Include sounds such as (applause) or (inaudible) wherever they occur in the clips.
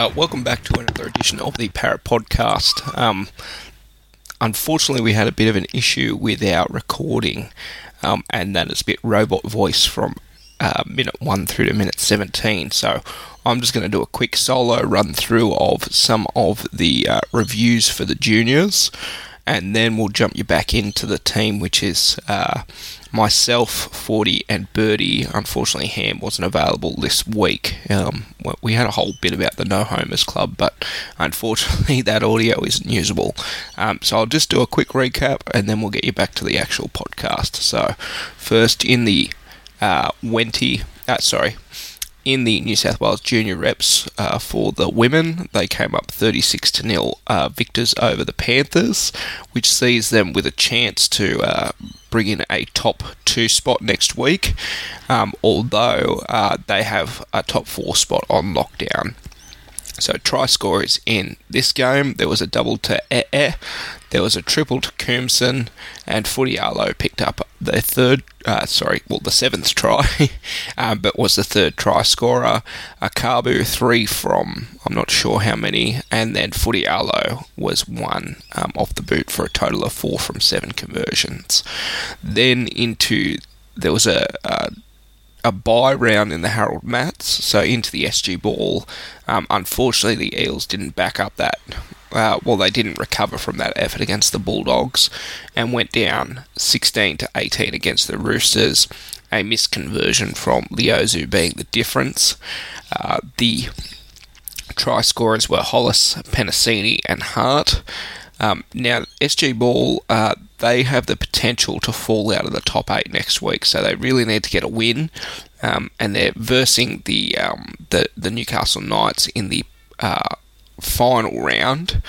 Uh, welcome back to another edition of the Parrot Podcast. Um, unfortunately, we had a bit of an issue with our recording, um, and that is a bit robot voice from uh, minute 1 through to minute 17. So I'm just going to do a quick solo run through of some of the uh, reviews for the juniors, and then we'll jump you back into the team, which is uh, myself, 40, and Birdie. Unfortunately, Ham wasn't available this week. Um, we had a whole bit about the No Homers Club, but unfortunately, (laughs) that audio isn't usable. Um, so I'll just do a quick recap, and then we'll get you back to the actual podcast. So, first in the uh, Wenty, uh, sorry, in the New South Wales junior reps uh, for the women. They came up 36 to nil uh, victors over the Panthers, which sees them with a chance to uh, bring in a top two spot next week, um, although uh, they have a top four spot on lockdown. So try scorers in this game. There was a double to Eh There was a triple to Coombson, and Footy Arlo picked up the third, uh, sorry, well, the seventh try, um, (laughs) but was the third try scorer. A Kabu, three from, I'm not sure how many, and then Footy Arlo was one um, off the boot for a total of four from seven conversions. Then into, there was a, a a buy round in the Harold Matts, so into the SG ball. Um, unfortunately, the Eels didn't back up that. Uh, well, they didn't recover from that effort against the Bulldogs and went down 16 to 18 against the Roosters. A misconversion from Leozu being the difference. Uh, the try scorers were Hollis, Penasini, and Hart. Um, now, SG Ball, uh, they have the potential to fall out of the top eight next week, so they really need to get a win. Um, and they're versing the, um, the the Newcastle Knights in the uh, final round,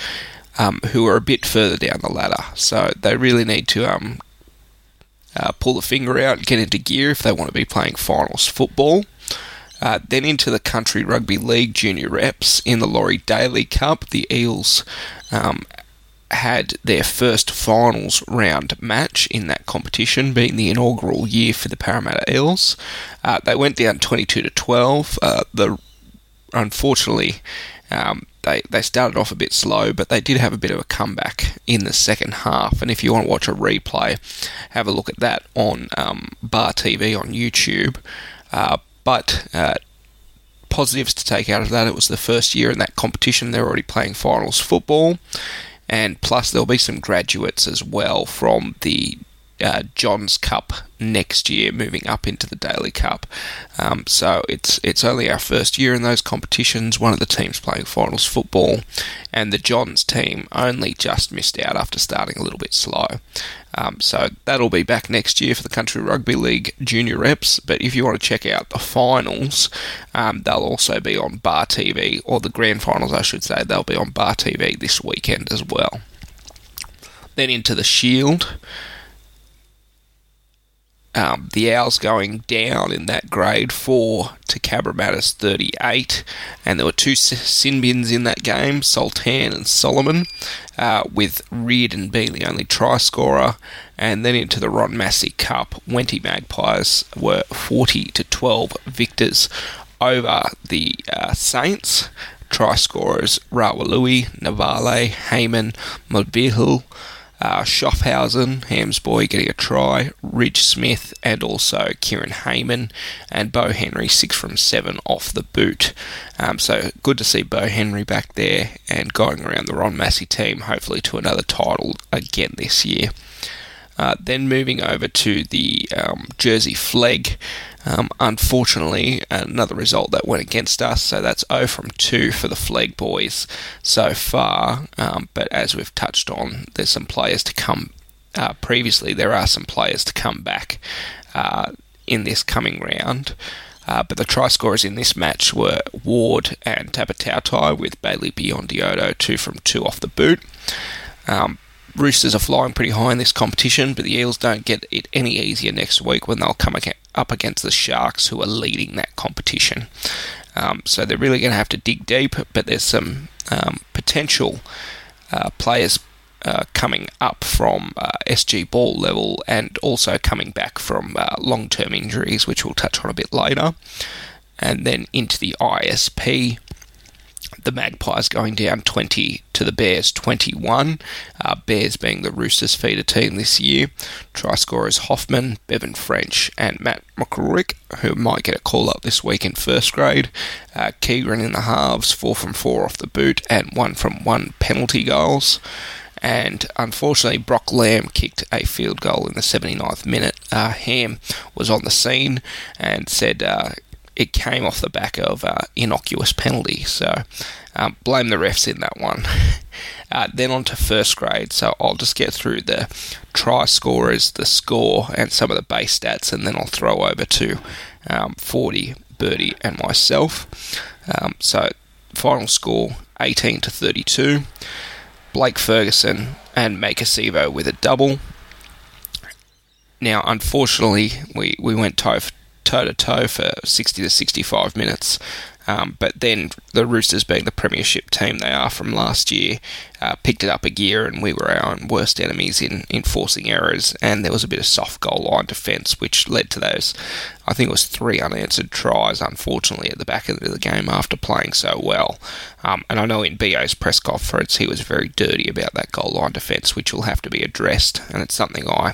um, who are a bit further down the ladder. So they really need to um, uh, pull the finger out and get into gear if they want to be playing finals football. Uh, then into the Country Rugby League junior reps in the Laurie Daley Cup. The Eels um, had their first finals round match in that competition, being the inaugural year for the Parramatta Eels. Uh, they went down 22 to 12. Uh, the unfortunately, um, they they started off a bit slow, but they did have a bit of a comeback in the second half. And if you want to watch a replay, have a look at that on um, Bar TV on YouTube. Uh, but uh, positives to take out of that, it was the first year in that competition. They're already playing finals football and plus there'll be some graduates as well from the uh, Johns Cup next year, moving up into the Daley Cup. Um, so it's it's only our first year in those competitions. One of the teams playing finals football, and the Johns team only just missed out after starting a little bit slow. Um, so that'll be back next year for the Country Rugby League junior reps. But if you want to check out the finals, um, they'll also be on Bar TV, or the grand finals, I should say. They'll be on Bar TV this weekend as well. Then into the Shield um, the Owls going down in that grade 4 to Cabramatta's 38, and there were two sin bins in that game, Sultan and Solomon, uh, with Reardon being the only try scorer, and then into the Ron Massey Cup, Wenty Magpies were 40 to 12 victors over the uh, Saints. Try scorers Rawalui, Navale, Heyman, Mulvihill, uh, Schaffhausen, Hamsboy getting a try, Ridge Smith, and also Kieran Hayman, and Bo Henry six from seven off the boot. Um, so good to see Bo Henry back there and going around the Ron Massey team, hopefully to another title again this year. Uh, then moving over to the um, Jersey Flegg. Um, unfortunately, another result that went against us, so that's 0 from 2 for the Flegg boys so far. Um, but as we've touched on, there's some players to come. Uh, previously, there are some players to come back uh, in this coming round. Uh, but the try scorers in this match were Ward and Tapatautai, with Bailey Biondi-Odo 2 from 2 off the boot. Um, Roosters are flying pretty high in this competition, but the Eels don't get it any easier next week when they'll come up against the Sharks, who are leading that competition. Um, so they're really going to have to dig deep, but there's some um, potential uh, players uh, coming up from uh, SG ball level and also coming back from uh, long term injuries, which we'll touch on a bit later. And then into the ISP the Magpies going down 20 to the Bears 21. Uh, Bears being the Roosters feeder team this year. Try scorers Hoffman, Bevan French, and Matt McCorrick, who might get a call up this week in first grade. Uh, Keegan in the halves, 4 from 4 off the boot, and 1 from 1 penalty goals. And unfortunately, Brock Lamb kicked a field goal in the 79th minute. Uh, Ham was on the scene and said uh, it came off the back of uh, innocuous penalty. So um, blame the refs in that one. (laughs) uh, then on to first grade. So I'll just get through the try scorers, the score, and some of the base stats, and then I'll throw over to um, 40, Birdie, and myself. Um, so final score 18 to 32. Blake Ferguson and Maika Sivo with a double. Now, unfortunately, we, we went toe toe to toe for 60 to 65 minutes. Um, but then the Roosters, being the premiership team they are from last year, uh, picked it up a gear, and we were our worst enemies in, in forcing errors. And there was a bit of soft goal line defence, which led to those, I think it was three unanswered tries, unfortunately, at the back end of the game after playing so well. Um, and I know in BA's press conference he was very dirty about that goal line defence, which will have to be addressed, and it's something I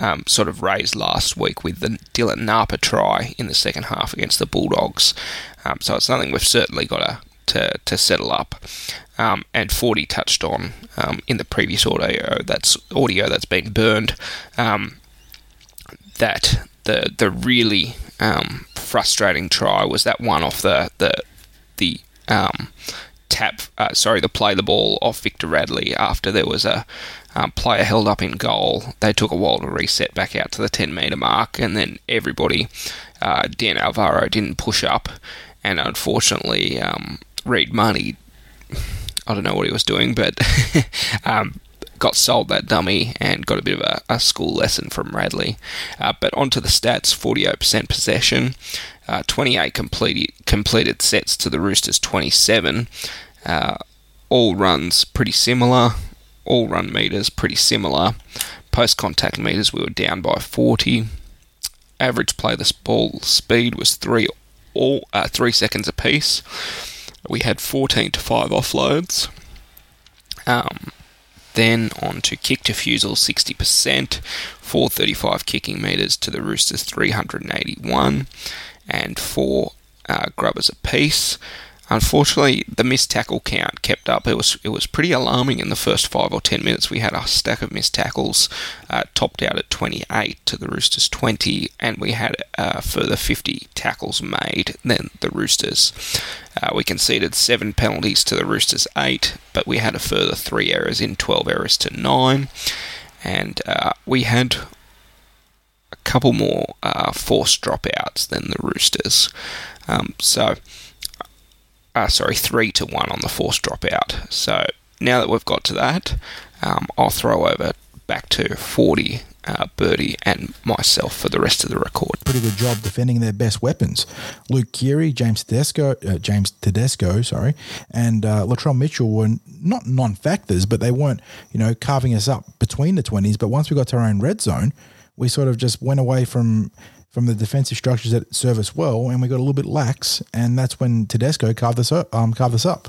um, sort of raised last week with the Dylan Napa try in the second half against the Bulldogs. Um, so it's something we've certainly got to, to, to settle up. Um, and 40 touched on um, in the previous audio that's audio that's been burned um, that the the really um, frustrating try was that one off the the the tap uh, sorry the play the ball off Victor Radley after there was a um, player held up in goal. They took a while to reset back out to the 10 metre mark, and then everybody, uh, Dan Alvaro didn't push up, and unfortunately, um, Reed Mahoney, I don't know what he was doing, but (laughs) um, got sold that dummy and got a bit of a, a school lesson from Radley. Uh, but onto the stats 48% possession, uh, 28 completed, completed sets to the Roosters 27. Uh, all runs pretty similar all run meters pretty similar. Post contact meters we were down by 40. Average play the ball speed was three all uh, three seconds apiece. We had 14 to five offloads. Um, then on to kick defusal 60%, 435 kicking meters to the Roosters 381, and four uh, grubbers apiece. Unfortunately, the missed tackle count kept up. It was it was pretty alarming in the first five or ten minutes. We had a stack of missed tackles, uh, topped out at 28 to the Roosters 20, and we had a further 50 tackles made than the Roosters. Uh, we conceded seven penalties to the Roosters eight, but we had a further three errors in 12 errors to nine, and uh, we had a couple more uh, forced dropouts than the Roosters. Um, so uh, sorry, three to one on the forced dropout. So now that we've got to that, um, I'll throw over back to 40 uh, Birdie and myself for the rest of the record. Pretty good job defending their best weapons. Luke Keary, James Tedesco, uh, James Tedesco, sorry, and uh, Latrell Mitchell were not non-factors, but they weren't, you know, carving us up between the twenties. But once we got to our own red zone, we sort of just went away from from the defensive structures that serve us well, and we got a little bit lax, and that's when Tedesco carved us up. Um, carved us up.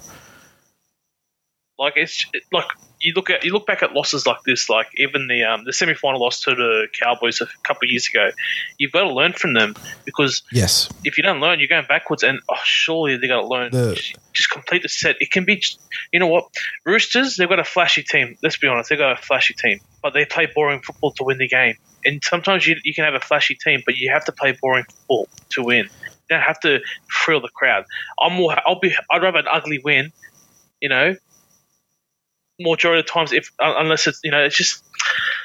Like it's like you look at you look back at losses like this, like even the um, the semi final loss to the Cowboys a couple of years ago. You've got to learn from them because yes, if you don't learn, you're going backwards. And oh, surely they got to learn. The, just, complete the set. It can be, you know what, Roosters. They've got a flashy team. Let's be honest, they've got a flashy team, but they play boring football to win the game and sometimes you, you can have a flashy team, but you have to play boring football to win. You don't have to thrill the crowd. I'm more. I'll be. I'd rather an ugly win. You know, majority of the times, if unless it's you know, it's just.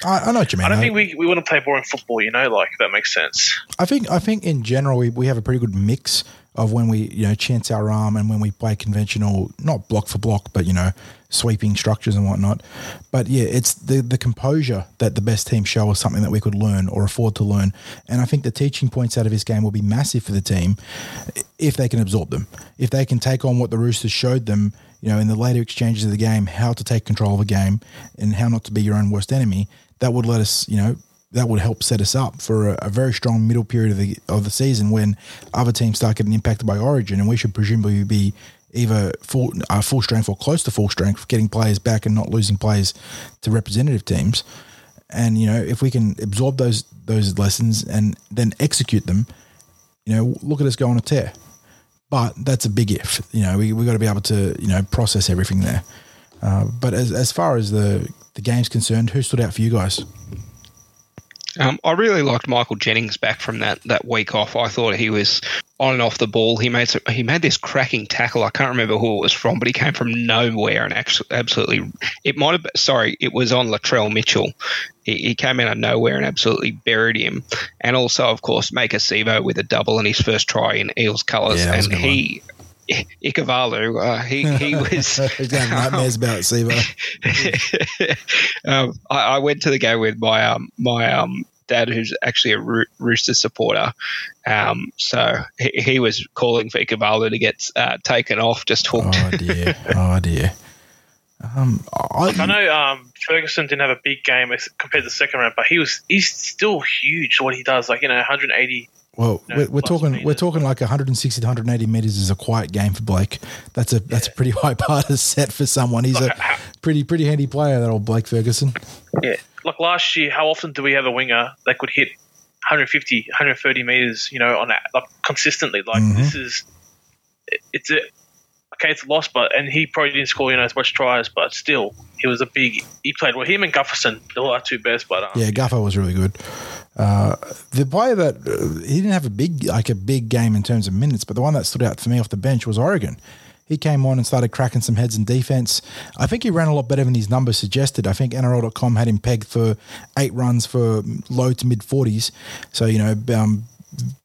I, I know what you mean. I don't think we, we want to play boring football. You know, like that makes sense. I think I think in general we, we have a pretty good mix of when we you know chance our arm and when we play conventional, not block for block, but you know sweeping structures and whatnot. But yeah, it's the the composure that the best teams show is something that we could learn or afford to learn. And I think the teaching points out of this game will be massive for the team if they can absorb them. If they can take on what the Roosters showed them, you know, in the later exchanges of the game, how to take control of a game and how not to be your own worst enemy. That would let us, you know, that would help set us up for a, a, very strong middle period of the of the season when other teams start getting impacted by Origin, and we should presumably be either full uh, full strength or close to full strength, getting players back and not losing players to representative teams. And you know, if we can absorb those those lessons and then execute them, you know, look at us go on a tear. But that's a big if. You know, we we got to be able to you know process everything there. Uh, but as as far as the the game's concerned, who stood out for you guys? Um, I really liked Michael Jennings back from that, that week off. I thought he was on and off the ball. He made he made this cracking tackle. I can't remember who it was from, but he came from nowhere and actually absolutely. It might have been, sorry, it was on Latrell Mitchell. He, he, came out of nowhere and absolutely buried him. And also, of course, Maika Sivo with a double in his first try in Eels colours, yeah, and he. One. Ikuvalu, uh, he (laughs) he was. (laughs) He's got nightmares about Sivo. (laughs) um, I, I, went to the game with my um my um dad, who's actually a Ro- Rooster supporter. Um, so he, he, was calling for Ikuvalu to get uh, taken off, just hooked. Oh dear! Oh dear! Um, I, I know um, Ferguson didn't have a big game compared to the second round, but he was he's still huge. What he does, like you know, 180 well, we're, we're talking meters. we're talking like 160 to 180 meters is a quiet game for Blake. That's a that's a pretty (laughs) high bar to set for someone. He's a pretty pretty handy player, that old Blake Ferguson. Yeah, like last year, how often do we have a winger that could hit 150, 130 meters? You know, on that like consistently. Like mm-hmm. this is it's a okay, it's a loss, but and he probably didn't score you know as much tries, but still, he was a big. He played well. Him and Gutherson, they were our two best. But um, yeah, Guffer was really good. Uh, the player that uh, he didn't have a big like a big game in terms of minutes, but the one that stood out for me off the bench was Oregon. He came on and started cracking some heads in defense. I think he ran a lot better than his numbers suggested. I think NRL.com had him pegged for eight runs for low to mid 40s. So, you know, um,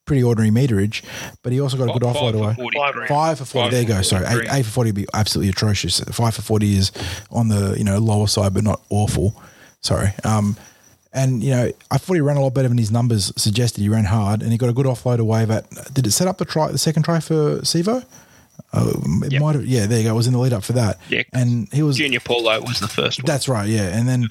pretty ordinary meterage, but he also got a good offload away. 40. Five for 40. Five there you go. Sorry. Eight, eight, for 40 would be absolutely atrocious. Five for 40 is on the, you know, lower side, but not awful. Sorry. Um, and, you know, I thought he ran a lot better than his numbers suggested. He ran hard and he got a good offload away. But did it set up the try, the second try for Sivo? Uh, it yep. might have, yeah, there you go. It was in the lead up for that. Yeah. And he was. Junior Paulo was the first one. That's right, yeah. And then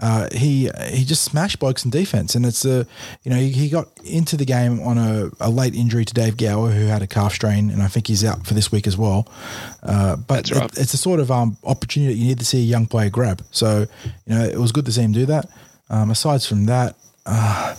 uh, he he just smashed blokes in defense. And it's a, you know, he, he got into the game on a, a, late injury to Dave Gower, who had a calf strain, and I think he's out for this week as well. Uh, but right. it, it's a sort of um, opportunity that you need to see a young player grab. So, you know, it was good to see him do that. Um, aside from that, uh,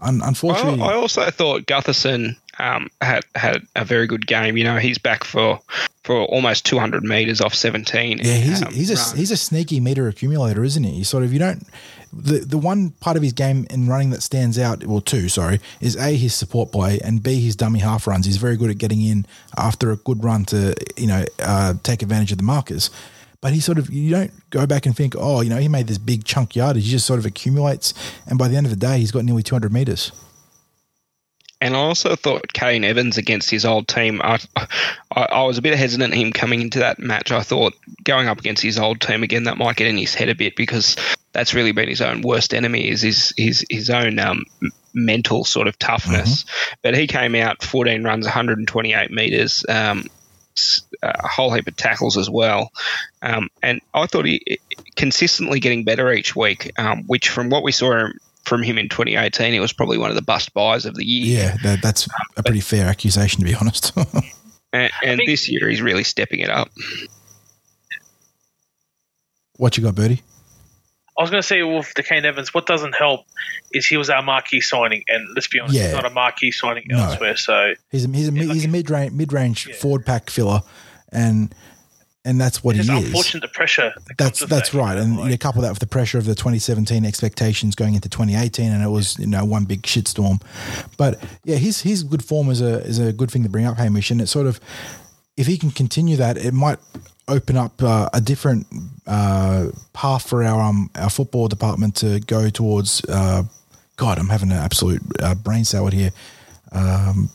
un- unfortunately. I, I also thought Gutherson um, had had a very good game. You know, he's back for for almost 200 meters off 17. Yeah, he's um, he's a he's a sneaky meter accumulator, isn't he? You sort of you don't the the one part of his game in running that stands out, well, two, sorry, is a his support play and b his dummy half runs. He's very good at getting in after a good run to you know uh, take advantage of the markers. But he sort of you don't go back and think, oh, you know, he made this big chunk yardage. He just sort of accumulates, and by the end of the day, he's got nearly 200 meters. And I also thought Kane Evans against his old team. I, I, I, was a bit hesitant him coming into that match. I thought going up against his old team again that might get in his head a bit because that's really been his own worst enemy is his his his own um, mental sort of toughness. Mm-hmm. But he came out 14 runs, 128 meters. Um, a whole heap of tackles as well. Um, and I thought he consistently getting better each week, um, which from what we saw from him in 2018, it was probably one of the bust buys of the year. Yeah, that, that's a pretty fair accusation, to be honest. (laughs) and, and this year, he's really stepping it up. What you got, Birdie? I was going to say with the Kane Evans, what doesn't help is he was our marquee signing, and let's be honest, yeah. he's not a marquee signing no. elsewhere. So he's a he's a, he's a mid range mid range yeah. forward pack filler, and and that's what it's he is. Unfortunate the pressure. That that's that's that, right, and like, you couple that with the pressure of the 2017 expectations going into 2018, and it was you know one big shitstorm. But yeah, his his good form is a is a good thing to bring up, Hamish, and it's sort of if he can continue that, it might open up uh, a different uh, path for our um, our football department to go towards. Uh, God, I'm having an absolute uh, brain salad here. Um,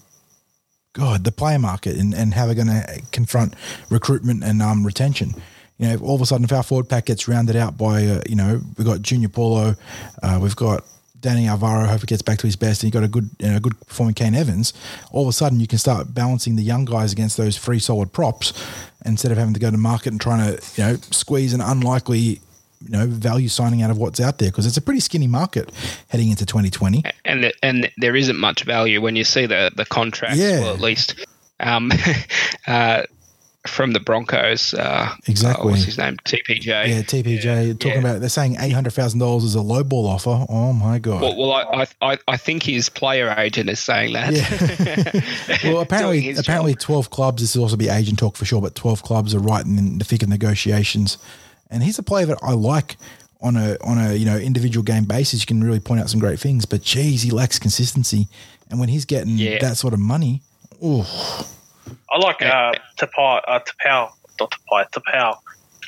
God, the player market and, and how they're going to confront recruitment and um, retention. You know, all of a sudden, if our forward pack gets rounded out by, uh, you know, we've got Junior Paulo, uh, we've got Danny Alvaro, hope he gets back to his best, and you've got a good, you know, good performing Kane Evans, all of a sudden you can start balancing the young guys against those free solid props instead of having to go to market and trying to, you know, squeeze an unlikely you know value signing out of what's out there because it's a pretty skinny market heading into 2020 and and there isn't much value when you see the the contracts yeah. well at least um, (laughs) uh, from the Broncos. Uh, exactly. Uh, what's his name? TPJ. Yeah, TPJ. Yeah. Talking yeah. about they're saying eight hundred thousand dollars is a low ball offer. Oh my god. Well, well I, I I think his player agent is saying that. Yeah. (laughs) well, apparently apparently job. twelve clubs. This will also be agent talk for sure, but twelve clubs are right in the thick of negotiations. And he's a player that I like on a on a you know individual game basis. You can really point out some great things, but geez, he lacks consistency. And when he's getting yeah. that sort of money, oh I like uh, Tapau, uh, Tapau, not Tapau, Tapau.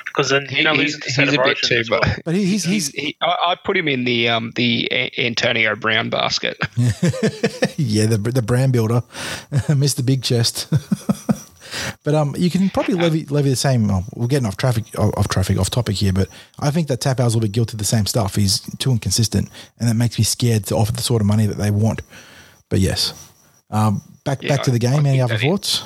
Because then you know he's, he's, he's a bit too, well. but, but he's he's. He, I, I put him in the um the Antonio Brown basket. (laughs) yeah, the the brand builder, (laughs) Mister Big Chest. (laughs) But um, you can probably levy levy the same. Oh, we're getting off traffic, off traffic, off topic here. But I think that Tapau's a little bit guilty of the same stuff. He's too inconsistent, and that makes me scared to offer the sort of money that they want. But yes, um, back yeah, back to the game. I Any other thoughts?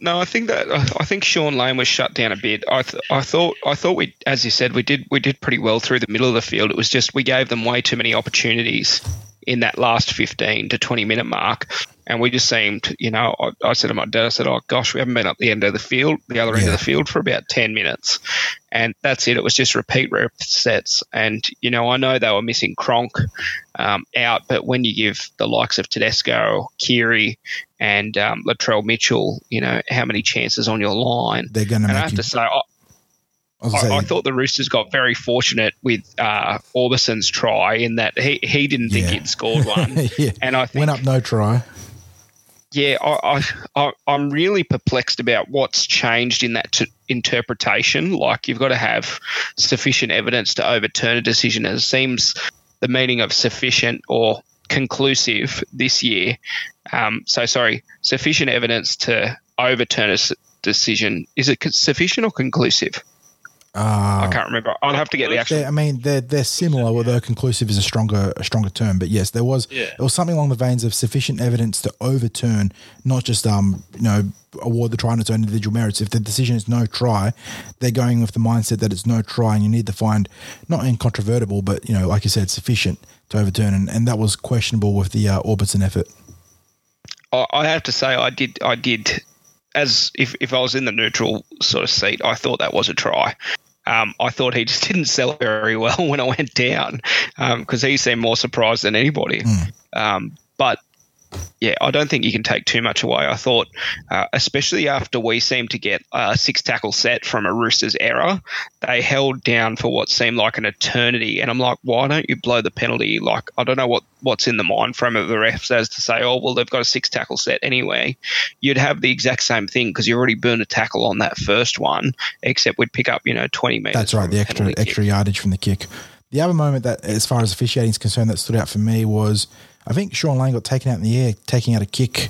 No, I think that I think Shaun Lane was shut down a bit. I th- I thought I thought we, as you said, we did we did pretty well through the middle of the field. It was just we gave them way too many opportunities in that last fifteen to twenty minute mark, and we just seemed, you know, I, I, said to my dad, I said, oh gosh, we haven't been up the end of the field, the other end of the field for about 10 minutes. And that's it. It was just repeat rep sets. And, you know, I know they were missing Cronk um, out, but when you give the likes of Tedesco, Keary, and um, Latrell Mitchell, you know, how many chances on your line? They're going to I have you- to say, I, I, I, thought the Roosters got very fortunate with uh, Aubusson's try in that he, he didn't think yeah. he'd scored one, (laughs) yeah. and I think, went up no try yeah, I, I, I'm really perplexed about what's changed in that t- interpretation. Like, you've got to have sufficient evidence to overturn a decision. It seems the meaning of sufficient or conclusive this year. Um, so, sorry, sufficient evidence to overturn a decision. Is it sufficient or conclusive? Uh, I can't remember. I'll have to get the actual. I mean, they're they're similar, although conclusive is a stronger a stronger term. But yes, there was yeah. there was something along the veins of sufficient evidence to overturn, not just um you know award the try on its own individual merits. If the decision is no try, they're going with the mindset that it's no try, and you need to find not incontrovertible, but you know, like you said, sufficient to overturn, and, and that was questionable with the uh, Aubusson effort. I have to say, I did I did as if, if I was in the neutral sort of seat, I thought that was a try. Um, I thought he just (laughs) didn't sell very well (laughs) when I went down because um, he seemed more surprised than anybody. Mm. Um, but yeah, I don't think you can take too much away. I thought, uh, especially after we seemed to get a six tackle set from a Roosters error, they held down for what seemed like an eternity. And I'm like, why don't you blow the penalty? Like, I don't know what, what's in the mind frame of the refs as to say, oh, well, they've got a six tackle set anyway. You'd have the exact same thing because you already burned a tackle on that first one, except we'd pick up, you know, 20 metres. That's right, the extra, extra yardage from the kick. The other moment that, as far as officiating is concerned, that stood out for me was I think Shaun Lane got taken out in the air, taking out a kick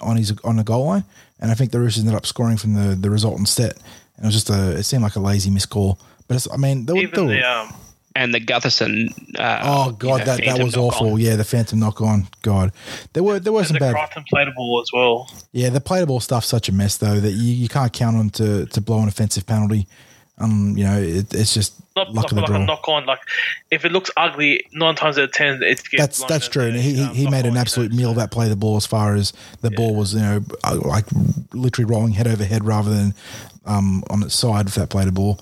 on his on the goal line, and I think the Roosters ended up scoring from the the resultant set. And it was just a it seemed like a lazy miss call, but it's, I mean, they Even were, the, um, and the Gutherson. Uh, oh god, you know, that, that was awful. On. Yeah, the phantom knock on. God, there were there were and some the bad. Crichton played ball as well. Yeah, the played ball stuff's such a mess though that you, you can't count on to to blow an offensive penalty. Um, you know, it, it's just not, luck not like a knock on. Like if it looks ugly, nine times out of ten, it's that's that's true. And he he, he made an absolute meal of that play the ball as far as the yeah. ball was, you know, uh, like literally rolling head over head rather than um, on its side with that play the ball.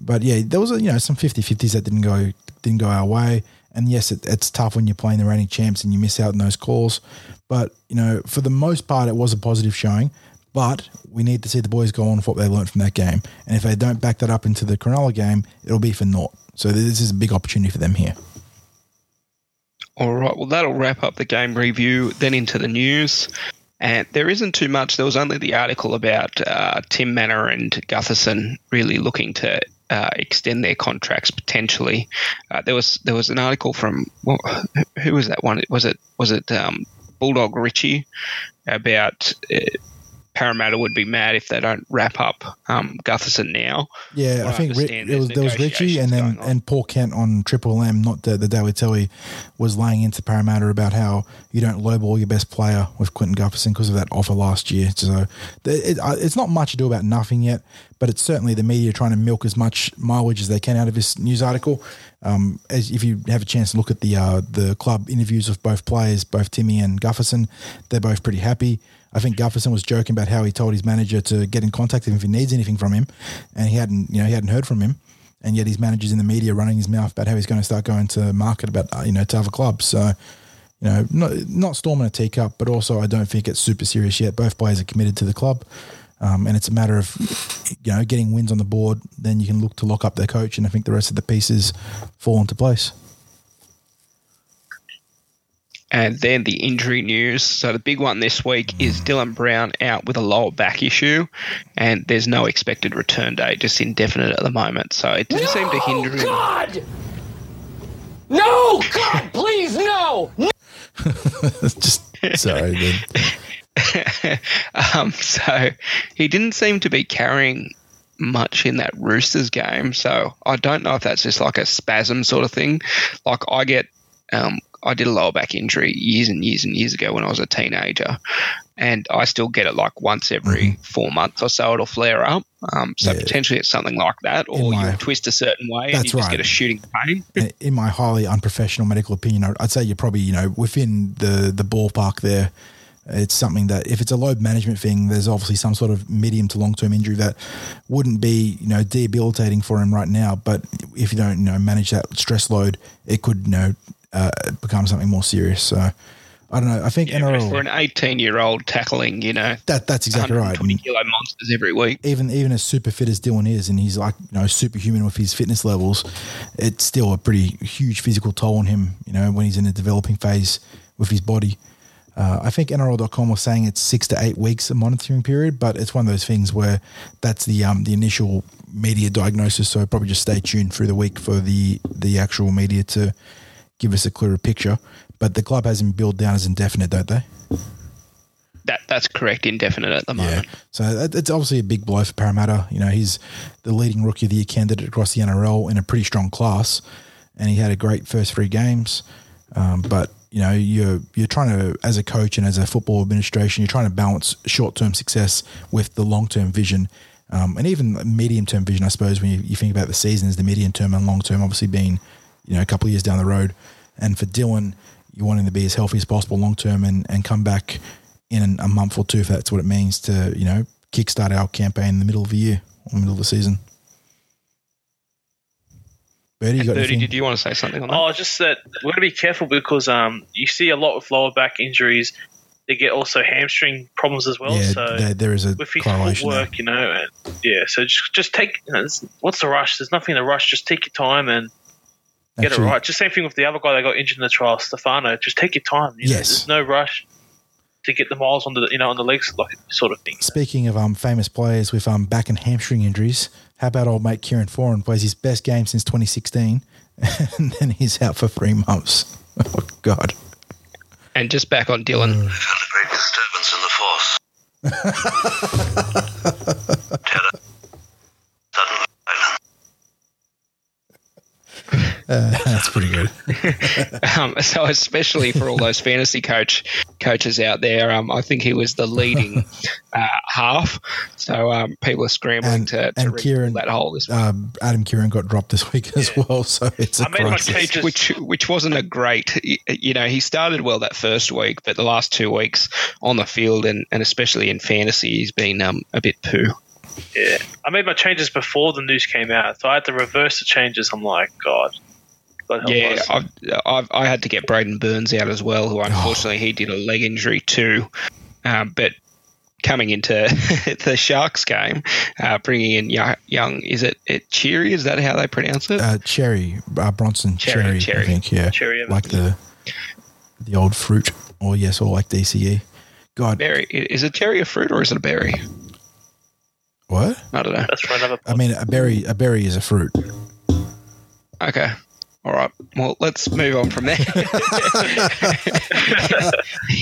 But yeah, there was a, you know some 50-50s that didn't go didn't go our way. And yes, it, it's tough when you're playing the reigning champs and you miss out on those calls. But you know, for the most part, it was a positive showing. But we need to see the boys go on with what they learned from that game. And if they don't back that up into the Cronulla game, it'll be for naught. So this is a big opportunity for them here. All right. Well, that'll wrap up the game review. Then into the news. And there isn't too much. There was only the article about uh, Tim Mannah and Gutherson really looking to uh, extend their contracts potentially. Uh, there was there was an article from well, who was that one? Was it was it um, Bulldog Richie about uh, Parramatta would be mad if they don't wrap up um, Gutherson now. Yeah, I think it was there was Richie and then and Paul Kent on Triple M, not the, the Daily Telly, was laying into Parramatta about how you don't lowball your best player with Clinton Gutherson because of that offer last year. So it, uh, it's not much to do about nothing yet, but it's certainly the media trying to milk as much mileage as they can out of this news article. Um, as if you have a chance to look at the uh, the club interviews of both players, both Timmy and Gutherson, they're both pretty happy. I think Gutherson was joking about how he told his manager to get in contact with him if he needs anything from him, and he hadn't, you know, he hadn't heard from him, and yet his manager's in the media running his mouth about how he's going to start going to market about, uh, you know, to other clubs. So, you know, not not storming a teacup, but also I don't think it's super serious yet. Both players are committed to the club. Um, and it's a matter of you know getting wins on the board. Then you can look to lock up their coach, and I think the rest of the pieces fall into place. And then the injury news. So the big one this week is Dylan Brown out with a lower back issue, and there's no expected return date, just indefinite at the moment. So it didn't no, seem to hinder him. God! No, God, please, no. (laughs) just sorry, (laughs) um, so he didn't seem to be carrying much in that Roosters game. So I don't know if that's just like a spasm sort of thing. Like I get um, I did a lower back injury years and years and years ago when I was a teenager, and I still get it like once every mm-hmm. four months or so. It'll flare up. Um, so yeah. potentially it's something like that, or my, you twist a certain way and you right. just get a shooting pain. (laughs) in my highly unprofessional medical opinion, I'd say you're probably you know within the the ballpark there. It's something that if it's a load management thing, there's obviously some sort of medium to long term injury that wouldn't be you know debilitating for him right now. But if you don't you know manage that stress load, it could you know uh, become something more serious. So I don't know. I think yeah, NRL for an 18 year old tackling, you know, that that's exactly right. 20 kilo monsters every week. Even even as super fit as Dylan is, and he's like you know superhuman with his fitness levels, it's still a pretty huge physical toll on him. You know when he's in a developing phase with his body. Uh, I think NRL.com was saying it's six to eight weeks a monitoring period, but it's one of those things where that's the um, the initial media diagnosis. So probably just stay tuned through the week for the the actual media to give us a clearer picture. But the club has him billed down as indefinite, don't they? That that's correct, indefinite at the moment. Yeah. So it's obviously a big blow for Parramatta. You know, he's the leading rookie of the year candidate across the NRL in a pretty strong class, and he had a great first three games. Um, but you know, you're you're trying to, as a coach and as a football administration, you're trying to balance short term success with the long term vision. Um, and even medium term vision, I suppose, when you, you think about the seasons, the medium term and long term, obviously being you know, a couple of years down the road. And for Dylan, you want him to be as healthy as possible long term and, and come back in a month or two if that's what it means to, you know, kickstart our campaign in the middle of the year or middle of the season. Birdie, you got Birdie, did you want to say something on that? Oh, just that we've got to be careful because um, you see a lot of lower back injuries. They get also hamstring problems as well. Yeah, so there, there is a with his correlation footwork, there. you know, and yeah. So just just take. You know, what's the rush? There's nothing to rush. Just take your time and Get Actually, it right. Just same thing with the other guy that got injured in the trial, Stefano. Just take your time. You yes. Know, there's no rush to get the miles on the you know on the legs, like sort of thing. Speaking of um famous players with um back and hamstring injuries, how about old mate Kieran Foran plays his best game since 2016, (laughs) and then he's out for three months. (laughs) Oh God! And just back on Dylan. Mm. Found a great disturbance in (laughs) the force. Terror. Sudden Uh, that's pretty good. (laughs) um, so, especially for all those fantasy coach coaches out there, um, I think he was the leading (laughs) uh, half. So um, people are scrambling and, to, to and Kieran, that hole this week. Um, Adam Keighran got dropped this week as yeah. well, so it's a I crisis. Which which wasn't a great. You know, he started well that first week, but the last two weeks on the field and, and especially in fantasy, he's been um, a bit poo. Yeah, I made my changes before the news came out, so I had to reverse the changes. I'm like, God, yeah, I've, I've, i had to get Braden Burns out as well, who unfortunately he did a leg injury too. Um, but coming into (laughs) the Sharks game, uh, bringing in young, young, is it, it Cherry? Is that how they pronounce it? Uh, cherry, uh, Bronson Xerri, cherry, cherry, I think. Yeah, cherry, like the the old fruit, or yes, or like DCE. God, berry is a cherry a fruit or is it a berry? What? I don't know. That's for another. I mean, a berry. A berry is a fruit. Okay. All right. Well, let's move on from there (laughs)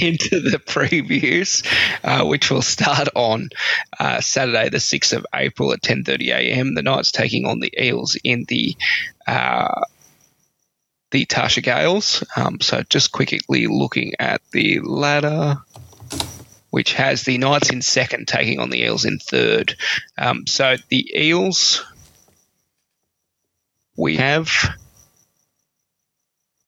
into the previews, uh, which will start on uh, Saturday, the sixth of April at ten thirty a.m. The Knights taking on the Eels in the uh, the Tarsha Gales. Um, so, just quickly looking at the ladder which has the Knights in second, taking on the Eels in third. Um, so the Eels, we have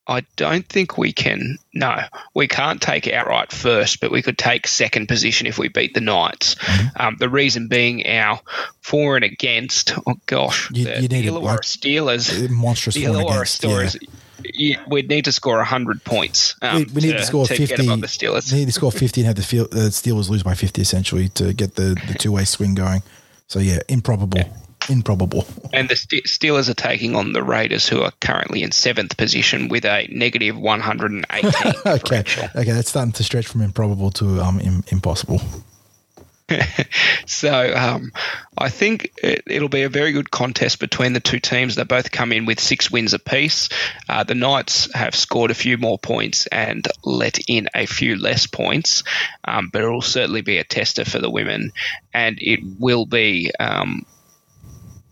I don't think we can. No, we can't take outright first, but we could take second position if we beat the Knights. Mm-hmm. Um, the reason being our for and against. Oh gosh, you, the, you need the Illawarra like, Steelers, monstrous the Illawarra against. Steelers. Yeah. we'd need to score hundred points. Um, we, we need to, score to fifty. Get above the Steelers. We need to score fifty and have the field, uh, Steelers lose by fifty essentially to get the, the two way swing going. So yeah, improbable. Yeah improbable. (laughs) And the Steelers are taking on the Raiders, who are currently in seventh position with a negative 118. (laughs) okay, okay, that's starting to stretch from improbable to um, Im- impossible. (laughs) so um, I think it, will be a very good contest between the two teams. They both come in with six wins apiece. Uh, the Knights have scored a few more points and let in a few less points, um, but it will certainly be a tester for the women, and it will be. Um,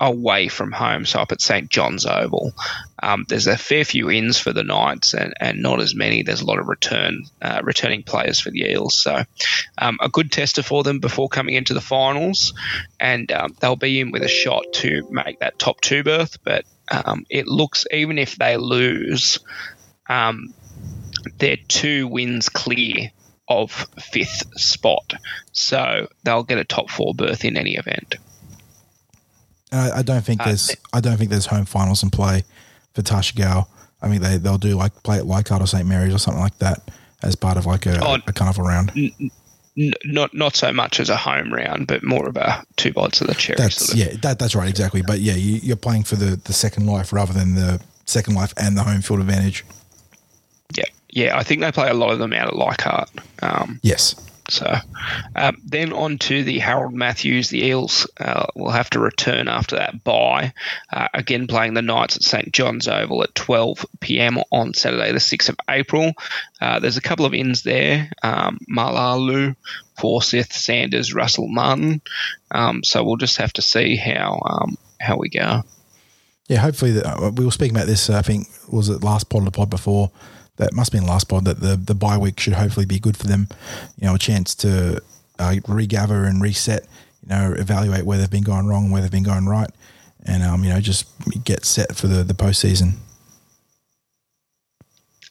away from home, so up at St John's Oval. Um, there's a fair few ins for the Knights, and, and not as many. There's a lot of return uh, returning players for the Eels, so um, a good tester for them before coming into the finals, and um, they'll be in with a shot to make that top two berth. But um, it looks even if they lose, um, they're two wins clear of fifth spot, so they'll get a top four berth in any event. And I, I don't think uh, there's I don't think there's home finals in play for Tarsha Gale. I mean they they'll do like play at Leichhardt or St Mary's or something like that as part of like a, oh, a carnival round. N- not not so much as a home round, but more of a two bites of the cherry. That's, sort of. Yeah, that, that's right, exactly. But yeah, you, are playing for the, the second life rather than the second life and the home field advantage. Yeah, yeah. I think they play a lot of them out at Leichhardt. Um, yes. So um, then on to the Harold Matthews. The Eels uh, will have to return after that bye. Uh, again, playing the Knights at St John's Oval at 12 p.m. on Saturday, the 6th of April. Uh, there's a couple of ins there um, Malalu, Forsyth, Sanders, Russell Martin. Um, so we'll just have to see how um, how we go. Yeah, hopefully, the, uh, we were speaking about this, uh, I think, was it last pod of the pod before? That must be in last pod that the the bye week should hopefully be good for them. You know, a chance to uh, regather and reset. You know, evaluate where they've been going wrong, where they've been going right, and um, you know, just get set for the the postseason.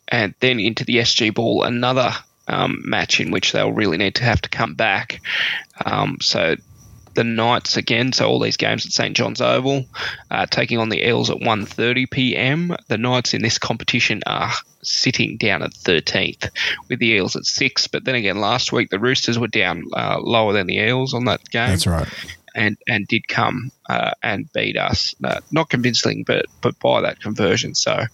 And then into the SG Ball, another um, match in which they'll really need to have to come back. Um, so the Knights again, so all these games at St John's Oval, uh, taking on the Eels at 1.30 p.m. The Knights in this competition are sitting down at 13th, with the Eels at 6. But then again, last week the Roosters were down uh, lower than the Eels on that game. That's right. And, and did come uh, and beat us, uh, not convincing, but but by that conversion. So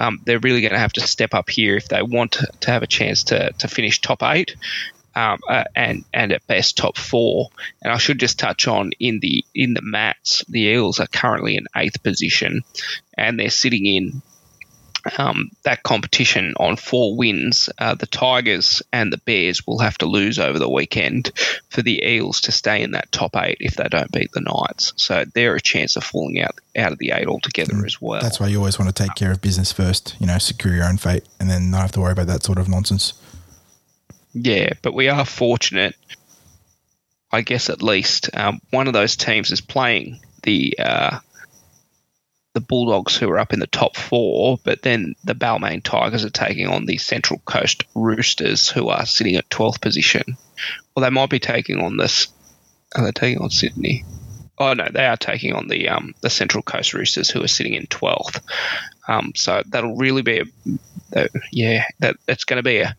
um, they're really going to have to step up here if they want to have a chance to, to finish top eight um, uh, and and at best top four. And I should just touch on in the in the mats, the Eels are currently in eighth position, and they're sitting in um, that competition on four wins. Uh, the Tigers and the Bears will have to lose over the weekend for the Eels to stay in that top eight if they don't beat the Knights. So they're a chance of falling out out of the eight altogether mm, as well. That's why you always want to take care of business first. You know, secure your own fate, and then not have to worry about that sort of nonsense. Yeah, but we are fortunate, I guess at least. Um, one of those teams is playing the uh, the Bulldogs, who are up in the top four, but then the Balmain Tigers are taking on the Central Coast Roosters, who are sitting at twelfth position. Well, they might be taking on this. Are they taking on Sydney? Oh no, they are taking on the um, the Central Coast Roosters, who are sitting in twelfth. Um, so that'll really be a, uh, yeah, that it's going to be a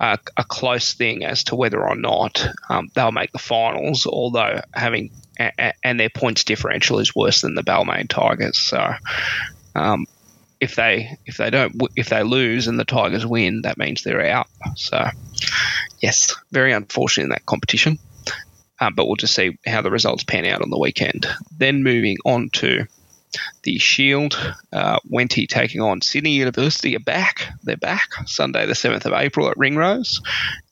a, a close thing as to whether or not um, they'll make the finals, although having a, and their points differential is worse than the Balmain Tigers. So um, if they if they don't if they lose and the Tigers win, that means they're out. So yes, very unfortunate in that competition. Um, but we'll just see how the results pan out on the weekend. Then moving on to the Shield, uh, taking on Sydney University are back. They're back Sunday, the 7th of April at Ringrose.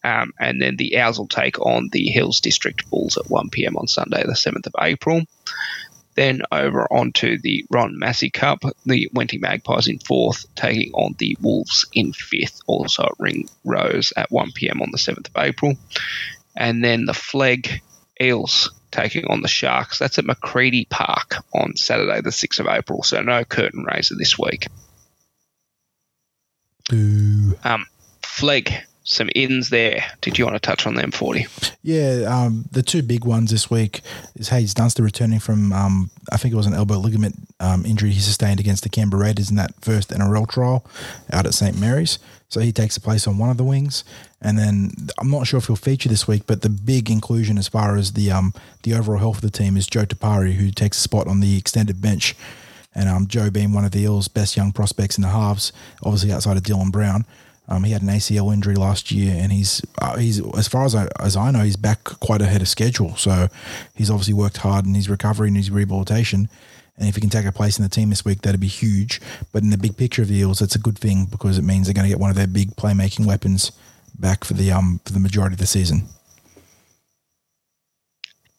Um, and then the Owls will take on the Hills District Bulls at 1 pm on Sunday, the 7th of April. Then over onto the Ron Massey Cup, the Wenty Magpies in fourth, taking on the Wolves in fifth, also at Ring Rose at 1 pm on the 7th of April. And then the Flegg Eels taking on the Sharks. That's at McCredie Park on Saturday, the 6th of April. So no curtain raiser this week. Boo. Um, Flegg, some ins there. Did you want to touch on them, 40? Yeah, um, the two big ones this week is Haze Dunster returning from, um, I think it was an elbow ligament um, injury he sustained against the Canberra Raiders in that first NRL trial out at St Mary's. So he takes a place on one of the wings, and then I'm not sure if he'll feature this week, but the big inclusion as far as the um, the overall health of the team is Joe Tapari, who takes a spot on the extended bench, and um, Joe being one of the Eels' best young prospects in the halves, obviously outside of Dylan Brown. Um, he had an ACL injury last year, and he's uh, he's as far as I as I know, he's back quite ahead of schedule. So he's obviously worked hard in his recovery and his rehabilitation. And if he can take a place in the team this week, that'd be huge. But in the big picture of the Eels, it's a good thing because it means they're going to get one of their big playmaking weapons back for the um for the majority of the season.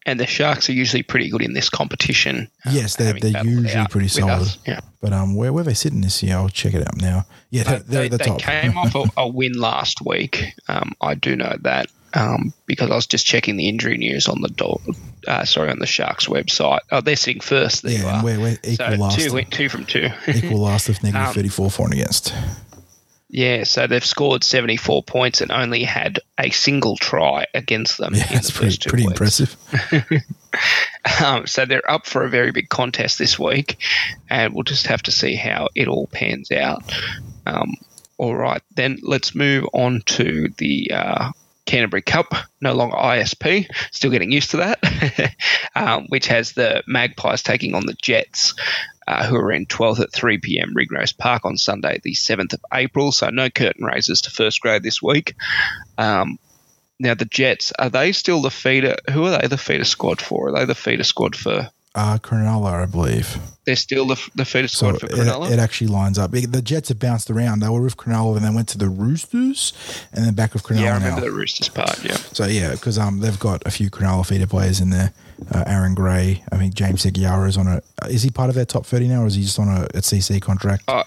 And the Sharks are usually pretty good in this competition. um, Yes, they're, they're usually pretty solid. Yeah. But um, where where are they sitting this year? I'll check it out now. Yeah, they're, They, they're at the they came off a, (laughs) a win last week. Um, I do know that um, because I was just checking the injury news on the do- uh, sorry on the Sharks website. Oh, they're sitting first. There yeah, we're, we're equal so last. two, two from two. equal last of (laughs) negative Um, 34 for and against. Yeah, so they've scored 74 points and only had a single try against them Yeah, in that's the pretty, first two pretty impressive. (laughs) Um, so they're up for a very big contest this week, and we'll just have to see how it all pans out. Um, all right, then let's move on to the uh, Canterbury Cup, no longer ISP, still getting used to that, (laughs) um, which has the Magpies taking on the Jets. Uh, who are in 12th at 3 p.m. Ringrose Park on Sunday, the 7th of April. So no curtain raisers to first grade this week. Um, now the Jets are they still the feeder? Who are they the feeder squad for? Are they the feeder squad for? Uh, Cronulla, I believe. They're still the, the feeder So for it, Cronulla. it actually lines up. The Jets have bounced around. They were with Cronulla and then went to the Roosters and then back with Cronulla yeah, I now. remember the Roosters part. Yeah, So yeah, because um they've got a few Cronulla feeder players in there. Uh, Aaron Gray, I think James Segeyaro is on a. Is he part of their top thirty now, or is he just on a, a CC contract? uh,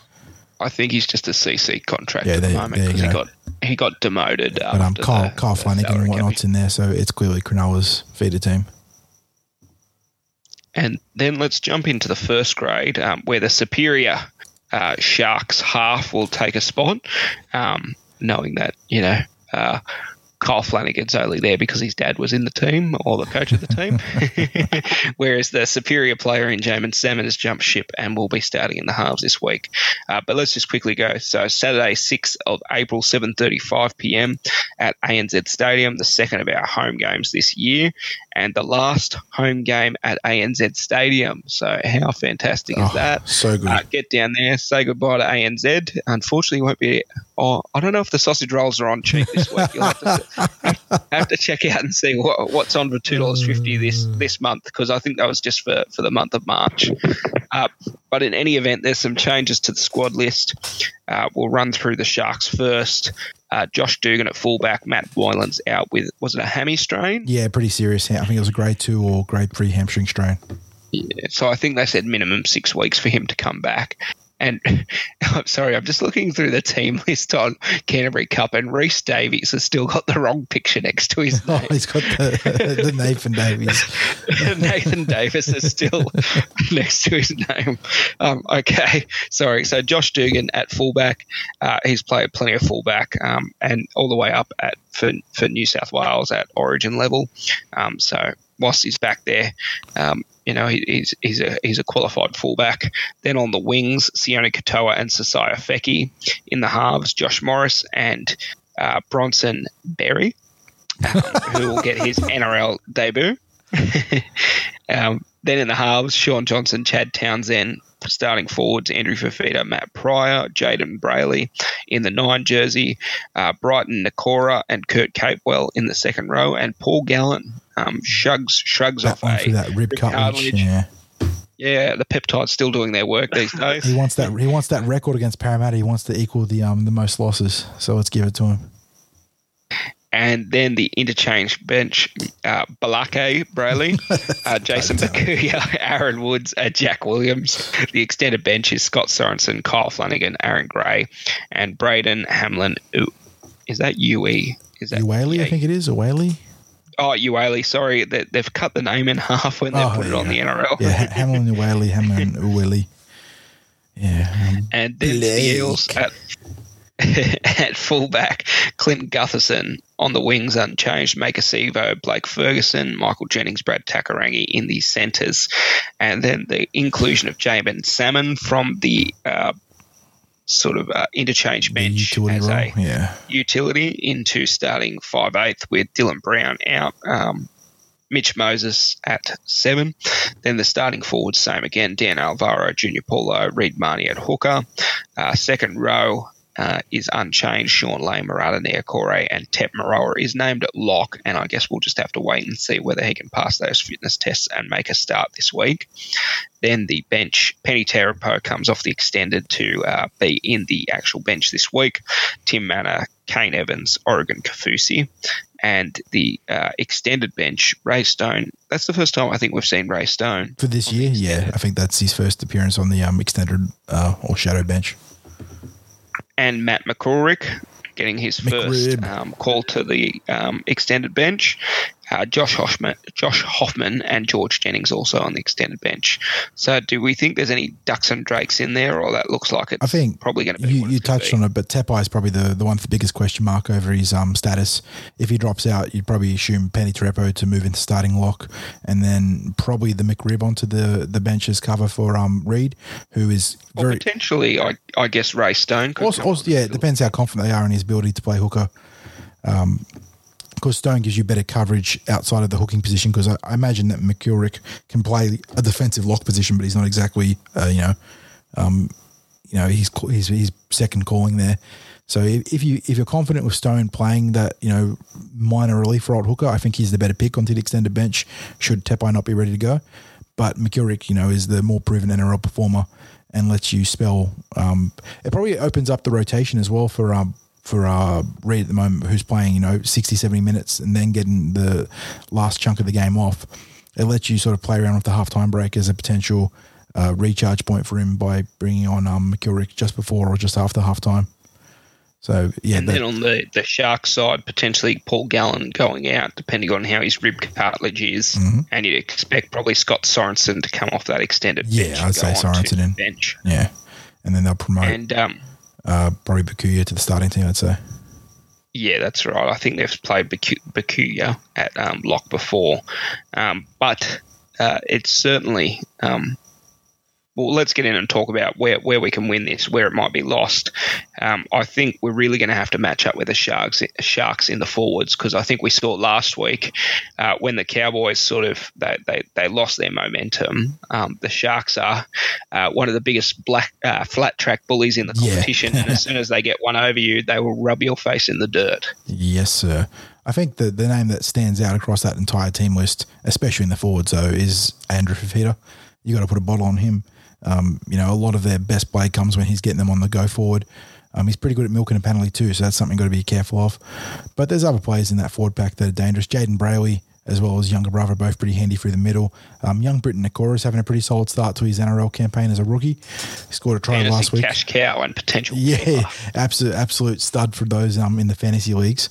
I think he's just a CC contract Yeah, at the moment because he got he got demoted. but um, Kyle, the- Kyle Flanagan and whatnot's in there, so it's clearly Cronulla's feeder team. And then let's jump into the first grade um, where the superior uh, Sharks half will take a spot, um, knowing that, you know, uh, Kyle Flanagan's only there because his dad was in the team or the coach of the team. (laughs) (laughs) Whereas the superior player in Jaeman Salmon has jumped ship and will be starting in the halves this week. Uh, but let's just quickly go. So Saturday, 6th of April, 7.35 p.m. at ANZ Stadium, the second of our home games this year and the last home game at ANZ Stadium. So how fantastic is Oh, that? So good. Uh, get down there, say goodbye to ANZ. Unfortunately, won't be. Oh, I don't know if the sausage rolls are on cheap this week. You'll have to, (laughs) have to check out and see what, what's on for two dollars fifty this this month because I think that was just for, for the month of March. Uh, but in any event, there's some changes to the squad list. Uh, we'll run through the Sharks first. Uh, Josh Dugan at fullback, Matt Moylan's out with was it a hammy strain? yeah, pretty serious. I think it was a grade two or grade three hamstring strain. Yeah, so I think they said minimum six weeks for him to come back. And (laughs) I'm sorry, I'm just looking through the team (laughs) list on Canterbury Cup, and Reese Davies has still got the wrong picture next to his (laughs) Oh, name. he's got the, the Nathan Davies. Nathan Davis is still next to his name. Um, okay, sorry. So Josh Dugan at fullback, uh, he's played plenty of fullback, um, and all the way up at for, for New South Wales at Origin level. Um, so whilst he's back there, um, you know he, he's he's a he's a qualified fullback. Then on the wings, Sione Katoa and Sosaia Feki. In the halves, Josh Morris and uh, Bronson Xerri, um, who will get his (laughs) NRL debut. (laughs) um, then in the halves, Shaun Johnson, Chad Townsend, starting forwards, Andrew Fifita, Matt Prior, Jayden Brailey in the nine jersey, uh, Briton Nikora and Kurt Capewell in the second row, and Paul Gallen um, shrugs shrugs That off one a that rib rib cartilage. cartilage. Yeah, yeah, the peptides still doing their work these (laughs) days. he wants that. He wants that record against Parramatta. He wants to equal the um the most losses. So let's give it to him. and then the interchange bench, uh, Blayke Brailey, (laughs) uh, Jayson Bukuya, (laughs) Aaron Woods, uh, Jack Williams. The extended bench is Scott Sorensen, Kyle Flanagan, Aaron Gray, and Braden Hamlin. Ooh, is that UE? Is that Uele, I think it is. Uele. Oh, Uele. Sorry, they, they've cut the name in half when they Oh, put it on the. NRL. Yeah, Ha- Hamlin Uele, Hamlin Uele. (laughs) Yeah. um, And then the. Eels at (laughs) at fullback, Clint Gutherson on the wings unchanged, Maika Sivo, Blake Ferguson, Michael Jennings, Brad Takairangi in the centres, and then the inclusion of Jaeman Salmon from the uh, sort of uh, interchange bench as role, a yeah. utility into starting five eighth with Dylan Brown out. Um, Mitch Moses at seven. Then the starting forwards, same again. Dan Alvaro, Junior Paulo, Reed Mahoney at hooker. Uh, second row, uh, is unchanged. Shaun Lane, Marata Niukore, and Tep Moeroa is named at lock, and I guess we'll just have to wait and see whether he can pass those fitness tests and make a start this week. Then the bench, Peni Terepo comes off the extended to uh, be in the actual bench this week. Tim Mannah, Kane Evans, Oregon Kaufusi, and the uh, extended bench, Ray Stone. That's the first time I think we've seen Ray Stone for this year. Yeah, I think that's his first appearance on the um, extended uh, or shadow bench and Matt McCorrick getting his first um, call to the um, extended bench. Uh, Josh Hoffman, Josh Hoffman, and George Jennings also on the extended bench. So, do we think there's any ducks and drakes in there, or that looks like it's I think probably going to be? You, you touched on it, but Tepai is probably the, the one with the biggest question mark over his um, status. If he drops out, you'd probably assume Peni Terepo to move into starting lock, and then probably the McRib onto the the benches cover for um, Reed, who is very potentially, I, I guess Ray Stone. Also, also yeah, it depends how confident they are in his ability to play hooker. Um, because Stone gives you better coverage outside of the hooking position. Because I, I, imagine that McCurrick can play a defensive lock position, but he's not exactly, uh, you know, um, you know, he's, he's he's second calling there. So if, you if you're confident with Stone playing that, you know, minor relief right hooker, I think he's the better pick onto the extended bench. Should Tepai not be ready to go, but McCurrick, you know, is the more proven NRL performer and lets you spell. Um, it probably opens up the rotation as well for um, for uh, Reed at the moment, who's playing, you know, 60, 70 minutes and then getting the last chunk of the game off. It lets you sort of play around with the halftime break as a potential uh, recharge point for him by bringing on um, just before or just after halftime. So yeah, and then on the the shark side, potentially Paul Gallen going out, depending on how his rib cartilage is, mm-hmm. and you'd expect probably Scott Sorensen to come off that extended. Yeah, I'd say Sorensen in bench. Yeah, and then they'll promote. And um, uh, probably Bukuya to the starting team, I'd say. Yeah, that's right. I think they've played Bukuya at um, lock before, um, but uh, it's certainly um, well, let's get in and talk about where, where we can win this, where it might be lost. Um, I think we're really going to have to match up with the Sharks Sharks in the forwards because I think we saw last week uh, when the Cowboys sort of they, they, they lost their momentum. Um, the Sharks are uh, one of the biggest black uh, flat track bullies in the competition, yeah. and as soon as they get one over you, they will rub your face in the dirt. Yes, sir. I think the the name that stands out across that entire team list, especially in the forwards, though, is Andrew Fifita. You got to put a bottle on him. Um, you know, a lot of their best play comes when he's getting them on the go forward. Um, he's pretty good at milking a penalty too, so that's something you've got to be careful of. But there's other players in that forward pack that are dangerous. Jayden Brailey, as well as younger brother, both pretty handy through the middle. Um, young Briton Nikora is having a pretty solid start to his NRL campaign as a rookie. He scored a try last week. Cash cow and potential. Yeah, (laughs) absolute absolute stud for those um, in the fantasy leagues.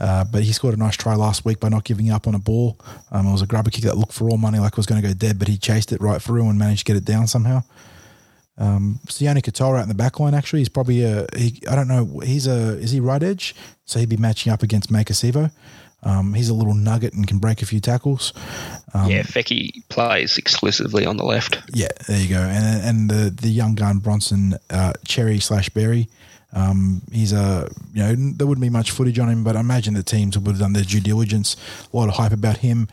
Uh, but he scored a nice try last week by not giving up on a ball. Um, it was a grubber kick that looked for all money like it was going to go dead, but he chased it right through and managed to get it down somehow. Um, Sione Katoa out in the back line, actually, he's probably a, he, I don't know, he's a, is he right edge? So he'd be matching up against Maika Maika Sivo. Um, he's a little nugget and can break a few tackles. Um, yeah, Fecky plays exclusively on the left. Yeah, there you go. And and the the young gun Bronson uh, Cherry slash Berry. Um, he's a you know there wouldn't be much footage on him, but I imagine the teams would have done their due diligence. A lot of hype about him.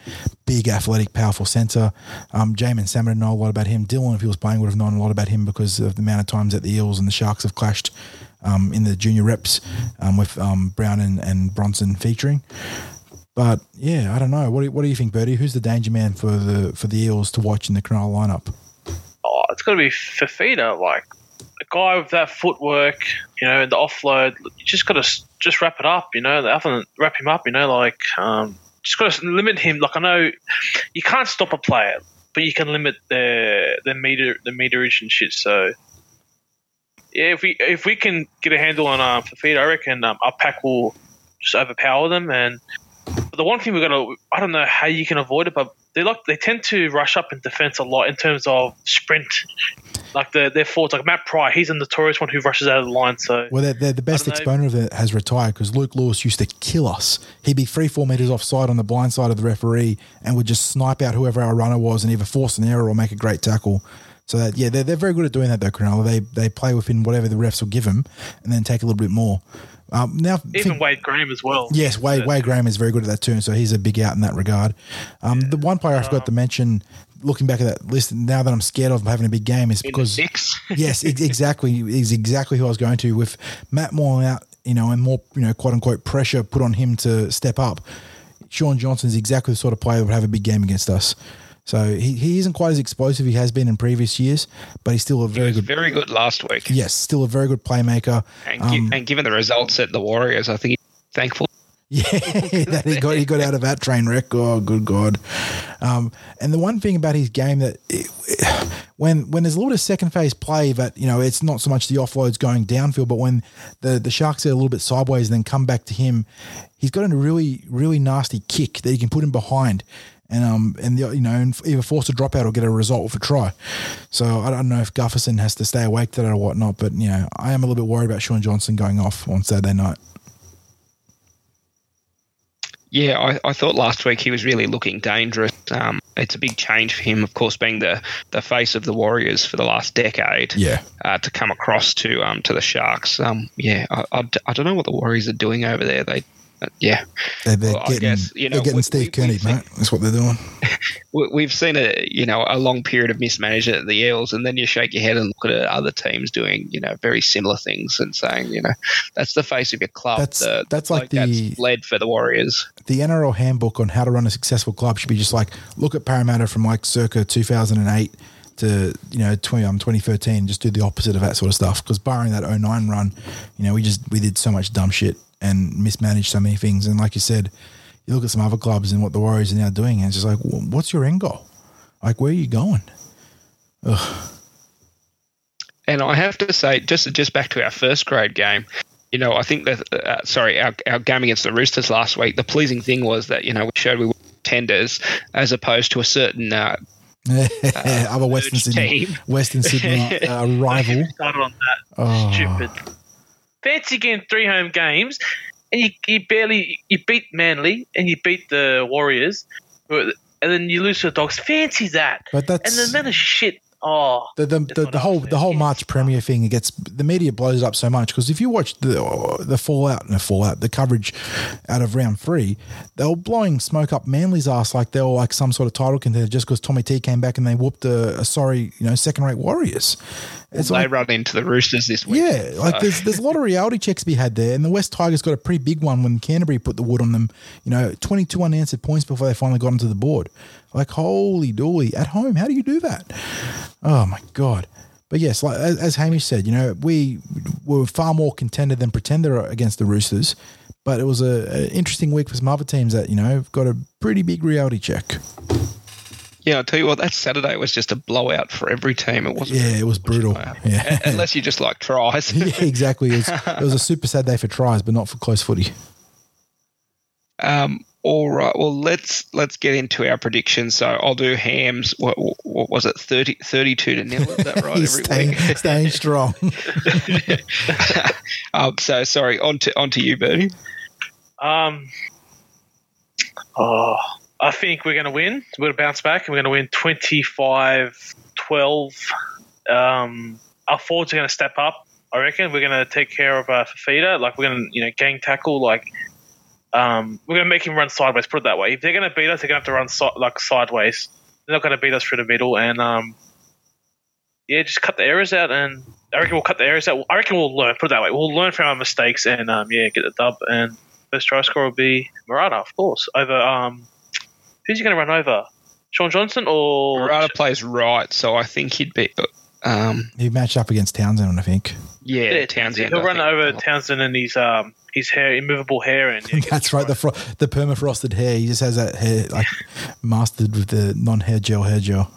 Big, athletic, powerful centre. Um, Jaeman Salmon would know a lot about him. Dylan, if he was playing, would have known a lot about him because of the amount of times that the Eels and the Sharks have clashed um, in the junior reps um, with um, Brown and, and Bronson featuring. But yeah, I don't know. What do you, what do you think, Birdie? Who's the danger man for the for the Eels to watch in the Cronulla lineup? Oh, it's got to be Fifita. Like a guy with that footwork, you know, the offload. You just got to just wrap it up. You know, other than wrap him up, you know, like um, just got to limit him. Like I know you can't stop a player, but you can limit the the meter the meterage and shit. So yeah, if we if we can get a handle on um, Fifita, I reckon um, our pack will just overpower them. And the one thing we're gonna I don't know how you can avoid it, but they like they tend to rush up in defense a lot in terms of sprint Like the, their forwards, like Matt Pry, he's a notorious one who rushes out of the line. So well, they're, they're the best exponent of it has retired because Luke Lewis used to kill us. He'd be three, four meters offside on the blind side of the referee and would just snipe out whoever our runner was and either force an error or make a great tackle. So that yeah, they're, they're very good at doing that though, Cronulla. They they play within whatever the refs will give them and then take a little bit more. Um, now, even think, Wade Graham as well. Yes, Wade. Wade Graham is very good at that too, so he's a big out in that regard. Um, yeah. The one player I forgot to mention, looking back at that list, now that I'm scared of having a big game, is because (laughs) yes, exactly, is exactly who I was going to with Matt Moore out, you know, and more, you know, quote unquote pressure put on him to step up. Shaun Johnson is exactly the sort of player that would have a big game against us. So he, he isn't quite as explosive he has been in previous years, but he's still a very good. Very good last week. Yes, still a very good playmaker. And, um, and given the results at the Warriors, I think he's thankful. (laughs) Yeah, that he got he got out of that train wreck. Oh, good God! Um, and the one thing about his game that it, when when there's a little bit of second phase play, that you know it's not so much the offloads going downfield, but when the the Sharks are a little bit sideways and then come back to him, he's got a really really nasty kick that he can put him behind and um and the, you know either force a dropout or get a result with a try. So I don't know if Gutherson has to stay awake today or whatnot, but you know I am a little bit worried about Shaun Johnson going off on Saturday night. Yeah, I, I thought last week he was really looking dangerous. Um, it's a big change for him, of course, being the, the face of the Warriors for the last decade. Yeah, uh, to come across to um to the Sharks. Um, yeah, I, I, I don't know what the Warriors are doing over there. They yeah, they're, they're well, getting, guess, you know, they're getting we, Steve Kearney, mate. That's what they're doing. (laughs) We've seen a you know a long period of mismanagement at the Eels, and then you shake your head and look at other teams doing you know very similar things and saying you know that's the face of your club. That's the, that's like the that's led for the Warriors. The NRL handbook on how to run a successful club should be just like look at Parramatta from like circa 2008 to you know 20, um, 2013 just do the opposite of that sort of stuff because barring that 09 run you know we just we did so much dumb shit and mismanaged so many things. And like you said, you look at some other clubs and what the Warriors are now doing, and it's just like, what's your end goal? Like, where are you going? Ugh. And I have to say, just just back to our first grade game, you know, I think that uh, sorry, our, our game against the Roosters last week. The pleasing thing was that you know we showed we were tenders as opposed to a certain uh, (laughs) uh, other Western Sydney, team. Western Sydney (laughs) uh, rival. Started on that oh. stupid fancy getting three home games, and you, you barely you beat Manly and you beat the Warriors, and then you lose to the Dogs. Fancy that. But that's and the amount of shit Oh, the the, the, the whole the whole March Premier thing it gets the media blows up so much because if you watch the the fallout and the fallout the coverage out of round three, they were blowing smoke up Manly's ass like they were like some sort of title contender just because Tommy T came back and they whooped a, a sorry you know second rate Warriors. It's they like, run into the Roosters this week. Yeah, so. like there's there's a lot of reality checks to be had there, and the West Tigers got a pretty big one when Canterbury put the wood on them. You know, 22 unanswered points before they finally got onto the board. Like holy dooly, at home, how do you do that? Oh my god! But yes, like as, as Hamish said, you know, we were far more contender than pretender against the Roosters. But it was a, a interesting week for some other teams that you know got a pretty big reality check. Yeah, I'll tell you what, that Saturday was just a blowout for every team. It wasn't. Yeah, it was brutal. Yeah. Unless you just like tries. (laughs) yeah, exactly. It was, it was, a super sad day for tries, but not for close footy. Um, all right. Well, let's let's get into our predictions. So I'll do Hams. What, what was it? 30, 32 to nil. Is that right? (laughs) Every staying, week, (laughs) staying strong. um, so sorry. On to on to you, Birdie. Um. Oh, I think we're going to win. We're going to bounce back, and we're going to win 25-12. Um, our forwards are going to step up. I reckon we're going to take care of uh, Fifita. Like we're going to, you know, gang tackle. Like um, we're going to make him run sideways. Put it that way. If they're going to beat us, they're going to have to run so- like sideways. They're not going to beat us through the middle. And um, yeah, just cut the errors out. And I reckon we'll cut the errors out. I reckon we'll learn. Put it that way. We'll learn from our mistakes and um, yeah, get the dub. And first try score will be Marata, of course, over um, who's he going to run over? Shaun Johnson or Marata plays right, so I think he'd be. Um, he matched up against Townsend, I think. Yeah, yeah Townsend. He'll I run think. over Townsend and his um his hair, immovable hair, and (laughs) yeah, that's right. The fro- the permafrosted hair. He just has that hair like (laughs) mastered with the non-hair gel hair gel.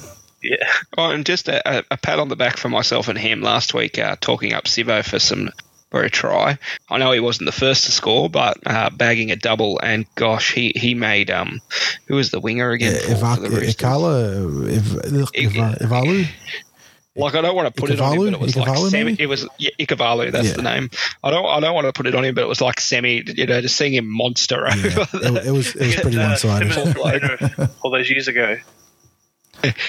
(laughs) yeah. Oh, and just a, a, pat on the back for myself and him last week, uh, talking up Sivo for some for a try. I know he wasn't the first to score, but uh, bagging a double, and gosh, he he made um, who was the winger again? Yeah, Ikala, Ivalu. Like I don't want to put it on him, but it was Ikavalu, like semi. maybe? It was yeah, Ikavalu. That's Yeah. the name. I don't. I don't want to put it on him, but it was like semi. You know, just seeing him monster over. Yeah, it, it was it was (laughs) pretty one sided. (laughs) All those years ago.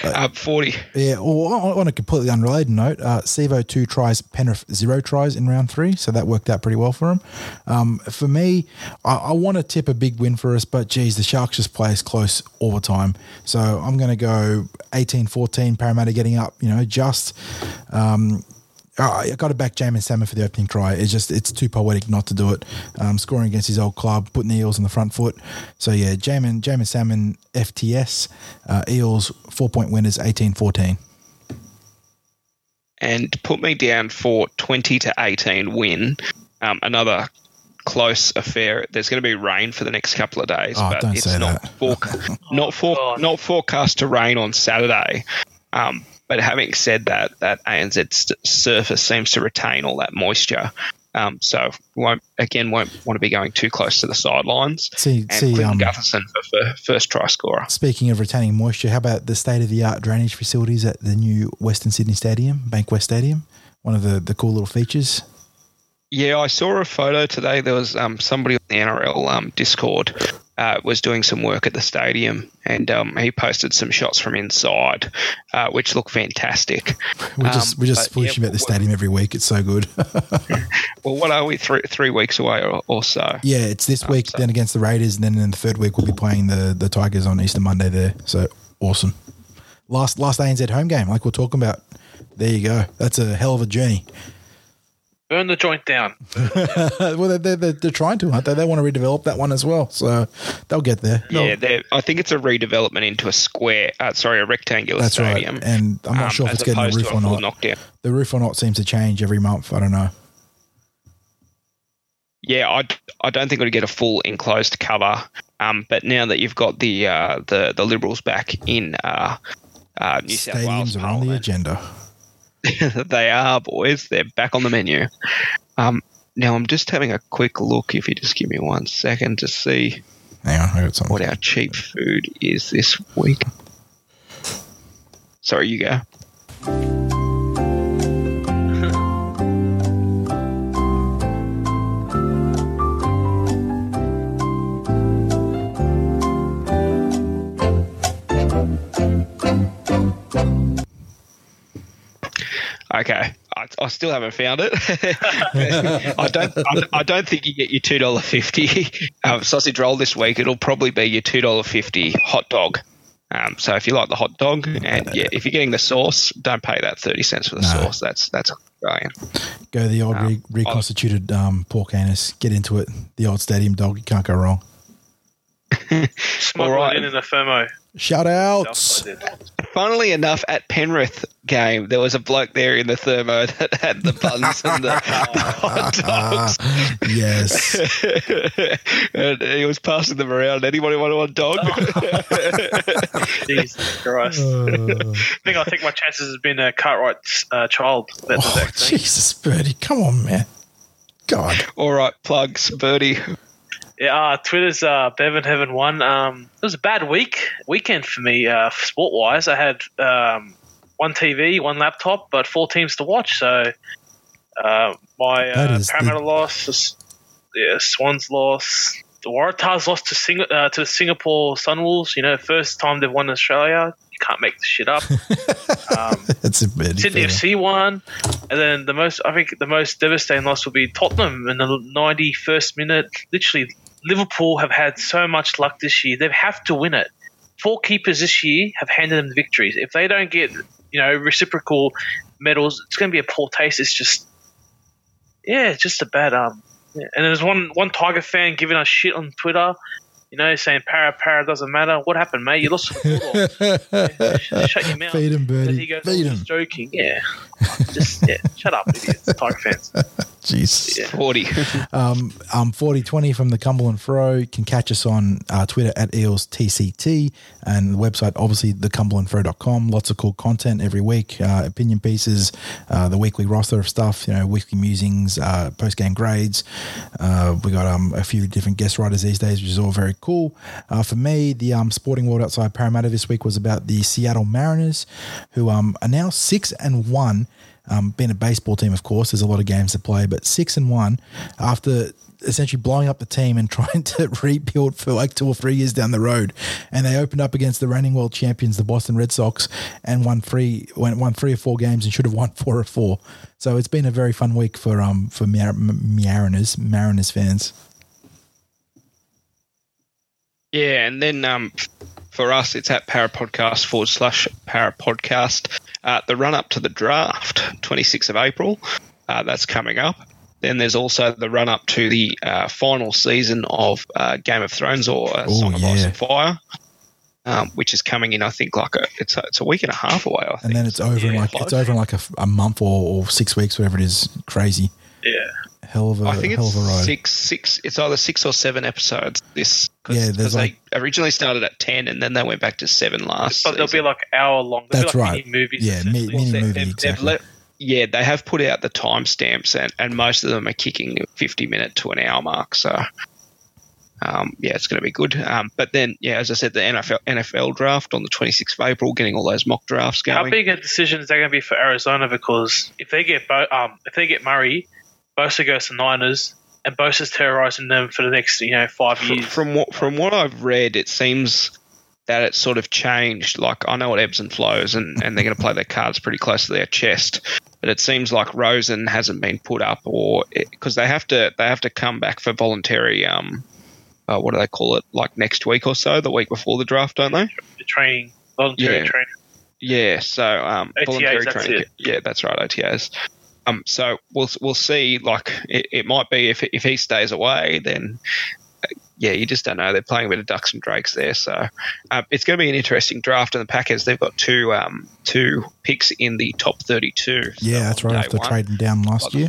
Uh, Forty. Yeah, well, on on a completely unrelated note, uh, Sivo two tries, Penrith zero tries in round three, so that worked out pretty well for him. Um, for me, I, I want to tip a big win for us, but geez, the Sharks just play us close all the time. So I'm going to go 18-14, Parramatta getting up, you know, just. Um, I got to back Jaeman Salmon for the opening try. It's just it's too poetic not to do it. Um, scoring against his old club, putting the Eels on the front foot. So yeah, Jaeman Jaeman Salmon FTS uh, Eels four point winners 18-14. and put me down for 20 to 18 win. Um, another close affair. There's going to be rain for the next couple of days, Oh, but don't it's say not that. forec- (laughs) not for God. not forecast to rain on Saturday. Um, but having said that, that ANZ st- surface seems to retain all that moisture. Um, so won't again won't want to be going too close to the sidelines. See, And see. Clinton Um, Gutherson for, for first try scorer. speaking of retaining moisture, how about the state of the art drainage facilities at the new Western Sydney Stadium, Bankwest Stadium? One of the the cool little features. Yeah, I saw a photo today. There was um, somebody on the NRL um, Discord uh, was doing some work at the stadium, and um, he posted some shots from inside, uh, which look fantastic. We just Um, we just but, yeah, foosh about the stadium every week. It's so good. (laughs) Well, what are we three three weeks away or, or so? yeah, it's this week. so- Then against the Raiders, and then in the third week we'll be playing the the Tigers on Easter Monday there. So awesome. Last last ANZ home game, like we're talking about. There you go. That's a hell of a journey. Burn the joint down. (laughs) well, they're, they're, they're, they're trying to, aren't they? They want to redevelop that one as well. So they'll get there. They'll- Yeah, I think it's a redevelopment into a square. Uh, sorry, a rectangular That's stadium. right. And I'm not um, sure if it's getting a roof to or not. Knockdown. The roof or not seems to change every month. I don't know. Yeah, I, I don't think it'll get a full enclosed cover. Um, but now that you've got the uh, the the Liberals back in uh, uh, New South Wales Stadiums are on the Parliament, agenda. (laughs) they are boys. They're back on the menu. Um, now I'm just having a quick look. If you just give me one second to see on, what our cheap food is this week. Sorry, you go. Okay, I, I still haven't found it. (laughs) I don't. I, I don't think you get your two dollar fifty um, sausage roll this week. It'll probably be your two dollar fifty hot dog. Um, so if you like the hot dog, and yeah, if you're getting the sauce, don't pay that thirty cents for the No. sauce. That's that's Australian. Go the old Um, re- reconstituted um, pork anus. Get into it. The old stadium dog. You can't go wrong. (laughs) Smuggle Alright. in in a thermo. Shout outs. I. Funnily enough, at Penrith game, there was a bloke there in the thermo (laughs) that had the buns and the, the hot dogs. (laughs) yes. (laughs) and he was passing them around. Anybody want a hot dog? Jesus Christ. Uh, I think I think my chances has been a Cartwright's uh, child. That's oh, the exact thing. Jesus, Birdie. Come on, man. God. All right, plugs, Birdie. Yeah, uh, Twitter's uh, Bevan Heaven one. Um, it was a bad week weekend for me, uh, sport wise. I had um, one TV, one laptop, but four teams to watch. So uh, my uh, Parramatta the S- Yeah, Swans loss. The Waratahs lost to Sing- uh, to the Singapore Sunwolves. You know, first time they've won Australia. You can't make this shit up. (laughs) um, (laughs) That's a Birdie. Sydney. FC won, and then the most I think the most devastating loss will be Tottenham in the ninety first minute. Literally, Liverpool have had so much luck this year; they have to win it. Four keepers this year have handed them the victories. If they don't get you know reciprocal medals, it's going to be a poor taste. It's just yeah, it's just a bad um. yeah. And there's one one Tiger fan giving us shit on Twitter. You know, saying para para doesn't matter. What happened, mate? You lost to the (laughs) Yeah, shut your mouth. Feed him, And Birdie. he goes, Feed "Oh, him. just joking. (laughs) Yeah. Just, yeah. Shut up, idiots. Tiger fans. Jeez. Yeah. 40. (laughs) Um, um, 4020 from the Cumberland Throw. You can catch us on uh, Twitter at EelsTCT and the website, obviously, thecumberlandthrow.com. Lots of cool content every week, uh, opinion pieces, uh, the weekly roster of stuff, you know, weekly musings, uh, post game grades. Uh, we got um, a few different guest writers these days, which is all very cool. Uh, for me, the um, sporting world outside Parramatta this week was about the Seattle Mariners, who um, are now six and one. Um, being a baseball team, of course, there's a lot of games to play, but six and one after essentially blowing up the team and (laughs) trying to rebuild for like two or three years down the road. And they opened up against the reigning world champions, the Boston Red Sox, and won three won, won three or four games and should have won (laughs) four or four. So it's been a very fun week for um for Mar- Mariners Mariners fans. Yeah, and then um, for us, it's at parapodcast forward slash parapodcast. Uh, the run up to the draft, 26th of April, uh, that's coming up. Then there's also the run up to the uh, final season of uh, Game of Thrones or uh, Ooh, Song of Ice and Fire, um, which is coming in. I think like a, it's a, it's a week and a half away. I think. And then it's over in Yeah, like it's over in like a, a month or, or six weeks, whatever it is. Crazy, Yeah. Hell of a I think hell it's of a ride. six, six. It's either six or seven episodes. This, cause, Yeah, there's 'cause like- they originally started at ten, and then they went back to seven last. But they'll season. be like hour long. They'll That's like right. Mini movies. Yeah, mi- mini movie, they've- they've exactly. let- yeah, they have put out the timestamps, and, and most of them are kicking 50 minute to an hour mark. So, um, yeah, it's going to be good. Um, but then, yeah, as I said, the NFL, NFL draft on the 26th of April, getting all those mock drafts going. How big a decision is that going to be for Arizona? Because if they get Bo- um, if they get Murray, Bosa goes to Niners, and Bosa's terrorizing them for the next you know five from, years. from what from what I've read, it seems that it's sort of changed. Like I know it ebbs and flows, and, and they're going to play their cards pretty close to their chest. But it seems like Rosen hasn't been put up, or because they have to they have to come back for voluntary. Um, uh, what do they call it? Like next week or so, the week before the draft, don't they? the training, voluntary Yeah. training. Yeah. So um, OTAs, voluntary training. it. Yeah, that's right. OTAs. Um, so we'll we'll see. Like it, it might be if if he stays away, then uh, yeah, you just don't know. They're playing a bit of ducks and drakes there, so uh, it's going to be an interesting draft. And the Packers, they've got two um two picks in the top thirty-two. Yeah, that's right. After one, trading down last year.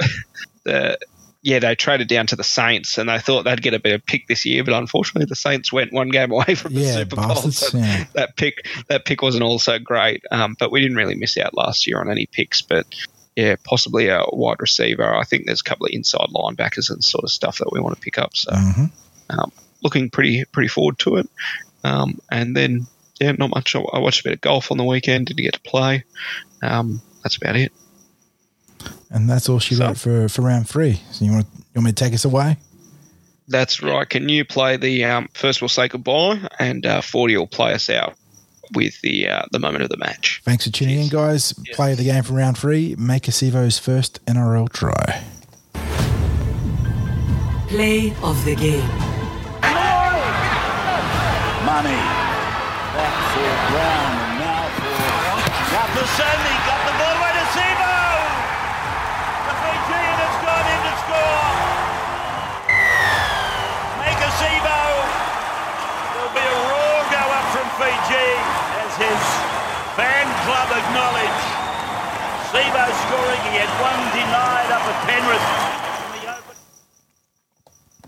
(laughs) the yeah, they traded down to the Saints, and they thought they'd get a better pick this year, but unfortunately, the Saints went one game (laughs) away from the Yeah, Super Bowl. so Yeah. that pick that pick wasn't all so great. Um, but we didn't really miss out last year on any picks. But yeah, possibly a wide receiver. I think there's a couple of inside linebackers and sort of stuff that we want to pick up. So hmm um, looking pretty pretty forward to it. Um, and then yeah, not much. I I watched a bit of golf on the weekend. Didn't get to play. Um, that's about it. And that's all she So- wrote for, for round three. So you want you want me to take us away? That's right. Can you play the um, first? We'll say goodbye, and uh, Forty will play us out with the uh, the moment of the match. Thanks for tuning in, guys. Play of the game from round three. Maika Sivo's first NRL try. Play of the game. Money. Back for Brown and now for Rapasani. Got the ball away to Sivo. The Fijian has gone in to score. Maika Sivo. There'll be a roar go up from Fiji his fan club acknowledge. Sivo scoring. He had one denied up at Penrith.